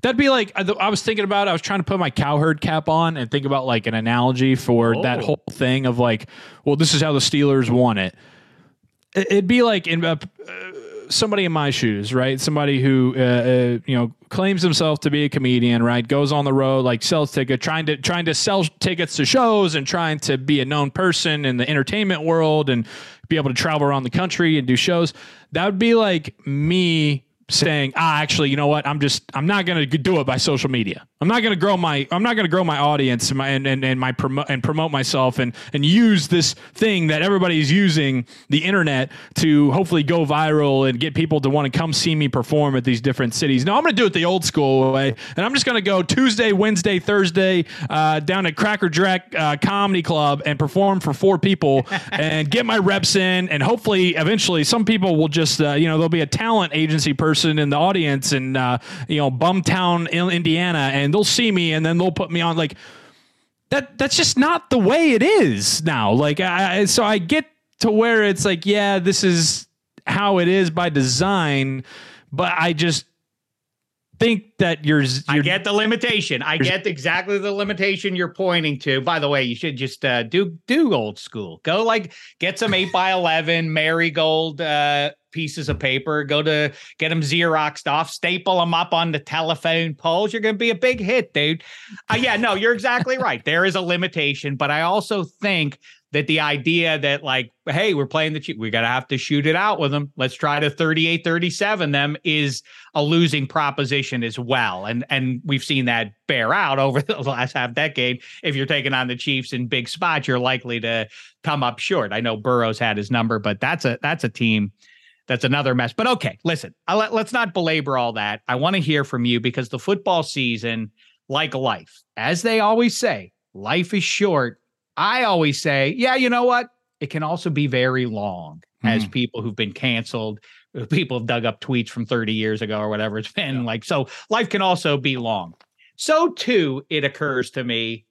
That'd be like I, I, was thinking about. I was trying to put my cowherd cap on and think about like an analogy for oh. that whole thing of like, well, this is how the Steelers won it. It'd be like in uh, somebody in my shoes, right? Somebody who uh, uh, you know claims himself to be a comedian, right? Goes on the road, like sells tickets, trying to trying to sell tickets to shows and trying to be a known person in the entertainment world and be able to travel around the country and do shows. That would be like me saying, ah, actually, you know what? I'm just, I'm not going to do it by social media. I'm not going to grow my, I'm not going to grow my audience and my, and, and, and my promote and promote myself and, and use this thing that everybody's using the internet to hopefully go viral and get people to want to come see me perform at these different cities. No, I'm going to do it the old school way. And I'm just going to go Tuesday, Wednesday, Thursday, uh, down at Cracker Jack uh, Comedy Club and perform for four people and get my reps in. And hopefully eventually some people will just, uh, you know, there'll be a talent agency person in the audience in, uh, you know, Bumtown, Indiana, and they'll see me and then they'll put me on like that. That's just not the way it is now. Like, I, so I get to where it's like, yeah, this is how it is by design, but I just think that you're, you're, I get the limitation. I get exactly the limitation you're pointing to. By the way, you should just uh, do do old school. Go like get some eight by eleven marigold uh, pieces of paper. Go to get them xeroxed off. Staple them up on the telephone poles. You're going to be a big hit, dude. Uh, yeah, no, you're exactly right. There is a limitation, but I also think that the idea that like hey we're playing the cheat we got to have to shoot it out with them let's try to 38 37 them is a losing proposition as well and and we've seen that bear out over the last half decade if you're taking on the chiefs in big spots you're likely to come up short i know burrows had his number but that's a that's a team that's another mess but okay listen let, let's not belabor all that i want to hear from you because the football season like life as they always say life is short I always say, yeah, you know what? It can also be very long mm-hmm. as people who've been canceled, uh, people have dug up tweets from 30 years ago or whatever it's been yeah. like. So life can also be long. So too, it occurs to me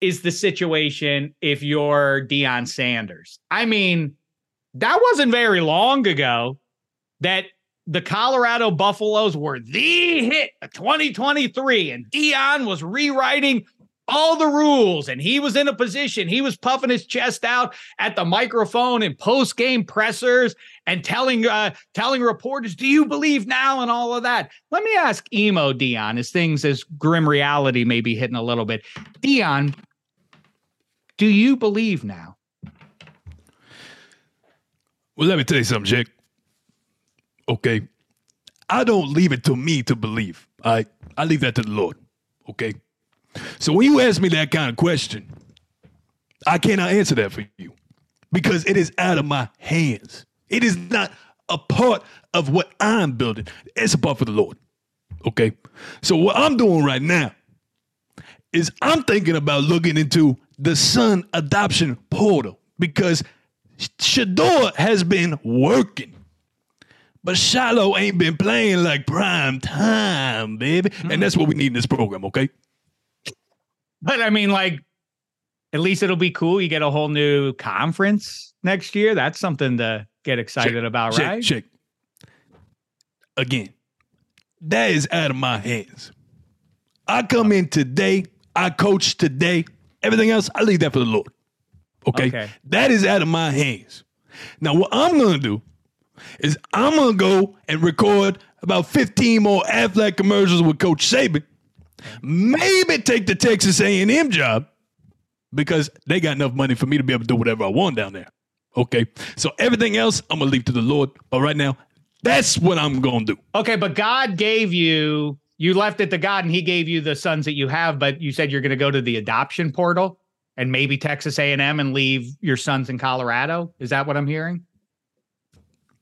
is the situation if you're Deion Sanders. I mean, that wasn't very long ago that the Colorado Buffaloes were the hit of 2023, and Deion was rewriting all the rules and he was in a position he was puffing his chest out at the microphone in post game pressers and telling uh telling reporters do you believe now? and all of that. Let me ask emo Deion, as things as grim reality may be hitting a little bit. Deion, do you believe now well let me tell you something jake okay i don't leave it to me to believe i i leave that to the lord okay so when you ask me that kind of question, I cannot answer that for you because it is out of my hands. It is not a part of what I'm building. It's a part for the Lord. Okay. So what I'm doing right now is I'm thinking about looking into the son adoption portal because Shedeur has been working. But Shiloh ain't been playing like prime time, baby. And mm-hmm. that's what we need in this program, okay? But I mean, like, at least it'll be cool. You get a whole new conference next year. That's something to get excited shake, about, shake, right? Shake. Again, that is out of my hands. I come in today, I coach today. Everything else, I leave that for the Lord. Okay? okay. That is out of my hands. Now, what I'm gonna do is I'm gonna go and record about 15 more Aflac commercials with Coach Saban Maybe take the Texas A&M job because they got enough money for me to be able to do whatever I want down there. Okay. So everything else, I'm going to leave to the Lord. But right now, that's what I'm going to do. Okay. But God gave you, you left it to God and he gave you the sons that you have, but you said you're going to go to the adoption portal and maybe Texas A&M and leave your sons in Colorado. Is that what I'm hearing?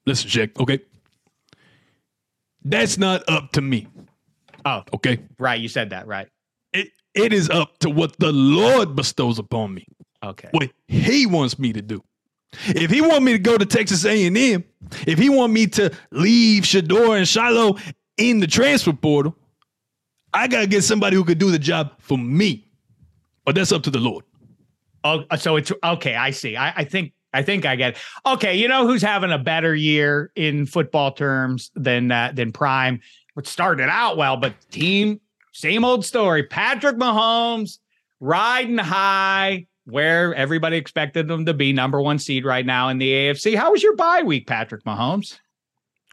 Listen, Jack. Okay. That's not up to me. Oh, okay. Right. You said that. Right. It it is up to what the Lord bestows upon me. Okay. What He wants me to do. If He want me to go to Texas A and M, if He want me to leave Shedeur and Shiloh in the transfer portal, I gotta get somebody who could do the job for me. But that's up to the Lord. Oh, so it's okay. I see. I, I think I think I get it. Okay, you know who's having a better year in football terms than uh, than Prime? What started out well, but team, same old story. Patrick Mahomes riding high where everybody expected them to be number one seed right now in the AFC. How was your bye week, Patrick Mahomes?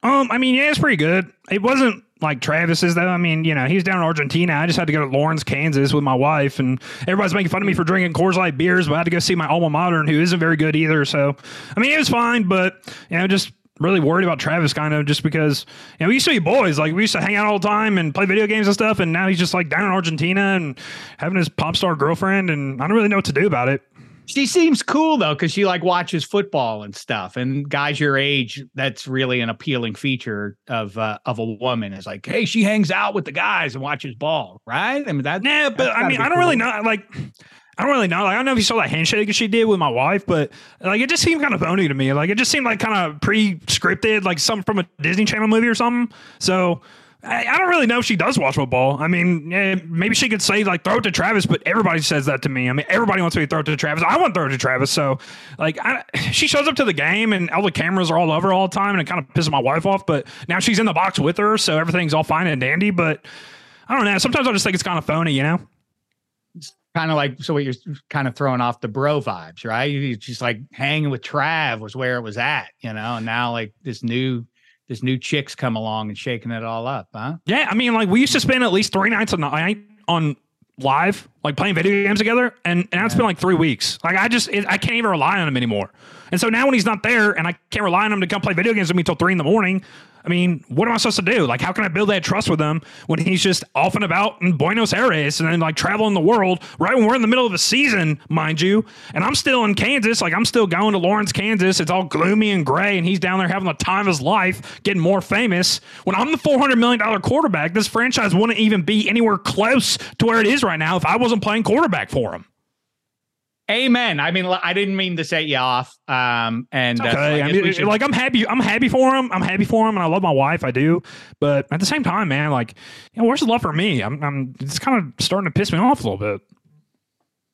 Um, I mean, yeah, it's pretty good. It wasn't like Travis's though. I mean, you know, he's down in Argentina. I just had to go to Lawrence, Kansas with my wife, and everybody's making fun of me for drinking Coors Light beers, but I had to go see my alma mater, who isn't very good either. So, I mean, it was fine, but you know, just really worried about Travis kind of just because you know we used to be boys like we used to hang out all the time and play video games and stuff and now he's just like down in Argentina and having his pop star girlfriend and I don't really know what to do about it. She seems cool though because she like watches football and stuff. And guys your age, that's really an appealing feature of uh, of a woman. Is like, hey, she hangs out with the guys and watches ball, right? I mean that. Yeah, but I mean, I don't cool. really know. Like, I don't really know. Like, I don't know if you saw that handshake she did with my wife, but like, it just seemed kind of phony to me. Like, it just seemed like kind of pre-scripted, like something from a Disney Channel movie or something. So I, I don't really know if she does watch football. I mean, yeah, maybe she could say like throw it to Travis, but everybody says that to me. I mean, everybody wants me to throw it to Travis. I want to throw it to Travis. So, like, I, she shows up to the game and all the cameras are all over all the time, and it kind of pisses my wife off. But now she's in the box with her, so everything's all fine and dandy. But I don't know. Sometimes I just think it's kind of phony, you know It's kind of like so what you're kind of throwing off the bro vibes, right? You just like hanging with Trav was where it was at, you know, and now like this new this new chick's come along and shaking it all up, huh? Yeah, I mean, like we used to spend at least three nights a night on live, like playing video games together, and and it's been like three weeks. Like I just it, I can't even rely on him anymore. And so now when he's not there, and I can't rely on him to come play video games with me until three in the morning, I mean, what am I supposed to do? Like, how can I build that trust with him when he's just off and about in Buenos Aires and then like traveling the world right when we're in the middle of a season, mind you? And I'm still in Kansas. Like, I'm still going to Lawrence, Kansas. It's all gloomy and gray, and he's down there having the time of his life, getting more famous. When I'm the $400 million quarterback, this franchise wouldn't even be anywhere close to where it is right now if I wasn't playing quarterback for him. Amen. I mean, I didn't mean to set you off. Um, and okay. Uh, so I mean, should... like I'm happy. I'm happy for him. I'm happy for him, and I love my wife. I do. But at the same time, man, like, you know, where's the love for me? I'm, I'm. It's kind of starting to piss me off a little bit.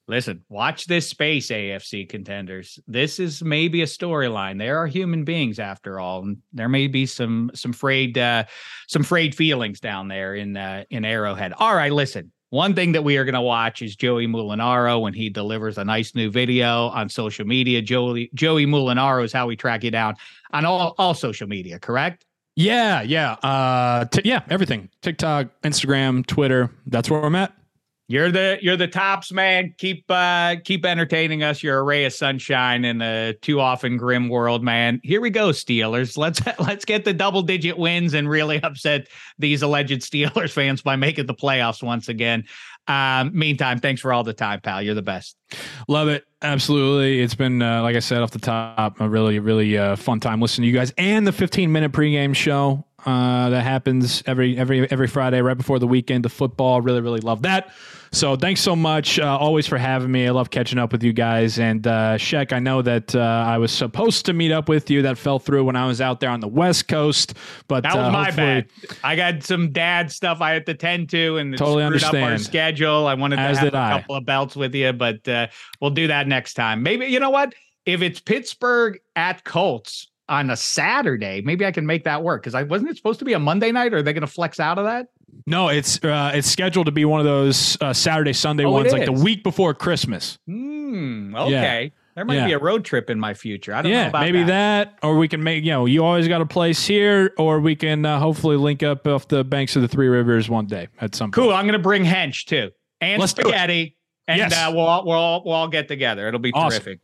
Listen, watch this space, AFC contenders. This is maybe a storyline. There are human beings after all, and there may be some some frayed uh, some frayed feelings down there in uh, in Arrowhead. All right, listen. One thing that we are going to watch is Joey Mulinaro when he delivers a nice new video on social media. Joey Joey Mulinaro is how we track you down on all, all social media, correct? Yeah, yeah. Uh t- yeah, everything. TikTok, Instagram, Twitter. That's where I'm at. You're the you're the tops, man. Keep uh keep entertaining us. You're a ray of sunshine in a too often grim world, man. Here we go, Steelers. Let's let's get the double digit wins and really upset these alleged Steelers fans by making the playoffs once again. Um, meantime, thanks for all the time, pal. You're the best. Love it. Absolutely. It's been, uh, like I said off the top, a really, really uh, fun time listening to you guys and the 15 minute pregame show uh, that happens every every every Friday right before the weekend of football. Really, really love that. So thanks so much, uh, always for having me. I love catching up with you guys. And uh, Shek, I know that uh, I was supposed to meet up with you. That fell through when I was out there on the West Coast. But that was uh, my bad. I got some dad stuff I had to tend to, and totally understand. up our schedule. I wanted As to have a I. couple of belts with you, but uh, we'll do that next time. Maybe you know what? If it's Pittsburgh at Colts, on a Saturday, maybe I can make that work because I wasn't it supposed to be a Monday night? Or are they going to flex out of that? No, it's uh, it's scheduled to be one of those uh, Saturday Sunday oh, ones, like the week before Christmas. Hmm. okay. Yeah. There might yeah. be a road trip in my future. I don't yeah, know about maybe that. that. or we can make you know you always got a place here, or we can uh, hopefully link up off the banks of the Three Rivers one day at some cool. point. Cool. I'm going to bring Hench too and Let's spaghetti, and yes. uh, we'll we'll all, we'll all get together. It'll be awesome. terrific.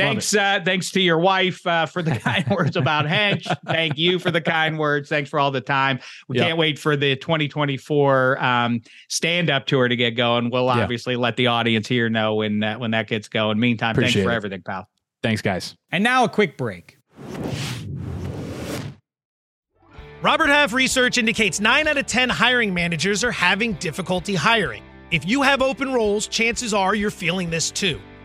Thanks, uh, thanks to your wife uh, for the kind words about Hench. Thank you for the kind words. Thanks for all the time. We yep. can't wait for the 2024 um, stand up tour to get going. We'll obviously let the audience here know when that when that gets going. Meantime, Appreciate thanks for it. everything, pal. Thanks, guys. And now a quick break. Robert Half research indicates nine out of 10 hiring managers are having difficulty hiring. If you have open roles, chances are you're feeling this too.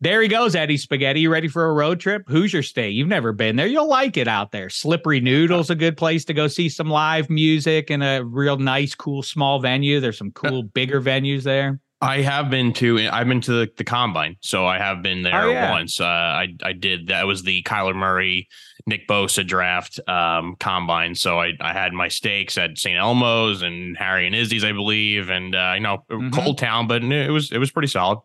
There he goes, Eddie Spaghetti. You ready for a road trip? Hoosier State. You've never been there. You'll like it out there. Slippery Noodle's a good place to go see some live music in a real nice, cool, small venue. There's some cool, bigger venues there. I have been to I've been to the, the combine, so I have been there Oh, yeah. once. Uh, I I did that was the Kyler Murray, Nick Bosa draft um, combine. So I I had my stakes at St. Elmo's and Harry and Izzy's, I believe, and uh, you know Mm-hmm. cold town, but it was it was pretty solid.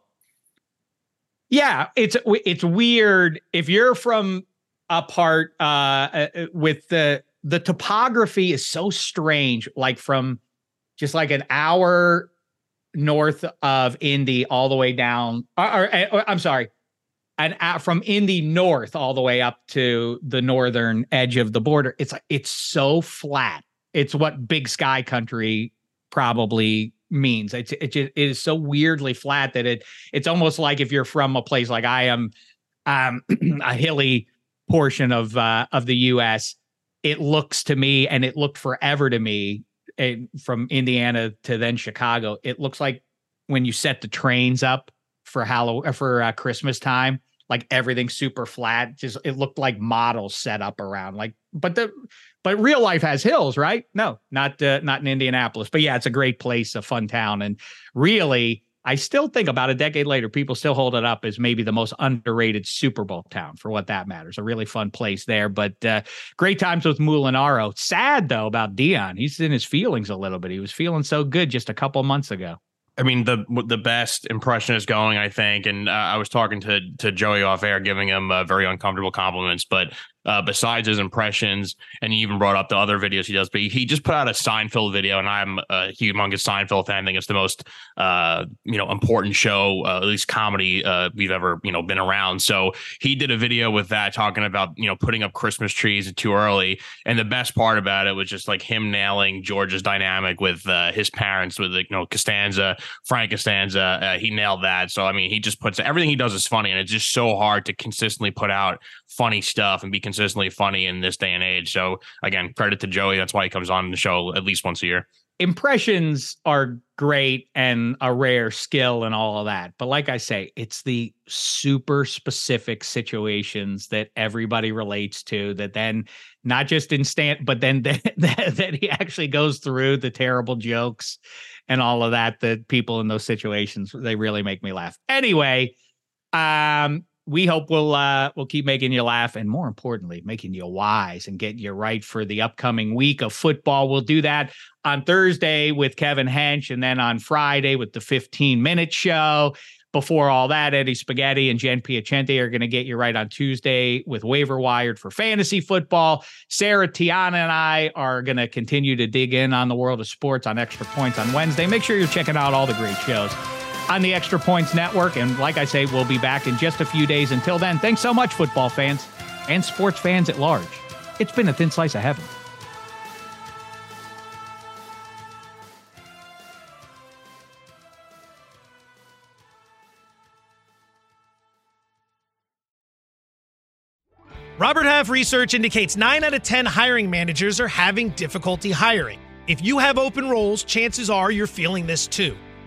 Yeah, it's it's weird if you're from a part uh, uh, with the the topography is so strange. Like from just like an hour north of Indy all the way down. Or, or- or- I'm sorry, and hou- from Indy north all the way up to the northern edge of the border. It's it's so flat. It's what big sky country probably means. It's it, it is so weirdly flat that it it's almost like if you're from a place like I am, um, a hilly portion of uh, of the U.S. It looks to me, and it looked forever to me, eh, from Indiana to then Chicago. It looks like when you set the trains up for Halloween for uh, Christmas time, like everything super flat. Just it looked like models set up around. Like, but the but real life has hills, right? No, not uh, not in Indianapolis. But yeah, it's a great place, a fun town, and really, I still think about a decade later, people still hold it up as maybe the most underrated Super Bowl town for what that matters. A really fun place there, but uh, great times with Mulinaro. Sad though about Deion. He's in his feelings a little bit. He was feeling so good just a couple months ago. I mean, the the best impression is going, I think. And uh, I was talking to to Joey off air, giving him uh, very uncomfortable compliments. But uh, besides his impressions, and he even brought up the other videos he does, but he, he just put out a Seinfeld video, and I'm a humongous Seinfeld fan. I think it's the most uh, you know important show, uh, at least comedy uh, we've ever you know been around. So he did a video with that, talking about you know putting up Christmas trees too early. And the best part about it was just like him nailing George's dynamic with uh, his parents, with like, you know Costanza, Frank Costanza. Uh, he nailed that. So I mean, he just puts everything he does is funny, and it's just so hard to consistently put out funny stuff and be consistently funny in this day and age. So again, credit to Joey. That's why he comes on the show at least once a year. impressions are great and a rare skill and all of that. But like I say, it's the super specific situations that everybody relates to that then not just in stand, but then that, that, that he actually goes through the terrible jokes and all of that that people in those situations they really make me laugh. Anyway, um we hope we'll uh we'll keep making you laugh and more importantly making you wise and getting you right for the upcoming week of football. We'll do that on thursday with kevin hench and then on friday with the 15 minute show. Before all that eddie spaghetti and jen piacenti are going to get you right on tuesday with waiver wired for fantasy football. Sarah tiana and i are going to continue to dig in on the world of sports on extra points on wednesday. Make sure you're checking out all the great shows on the Extra Points Network. And like I say, we'll be back in just a few days. Until then, thanks so much, football fans and sports fans at large. It's been a thin slice of heaven. Robert Half research indicates 9 out of 10 hiring managers are having difficulty hiring. If you have open roles, chances are you're feeling this too.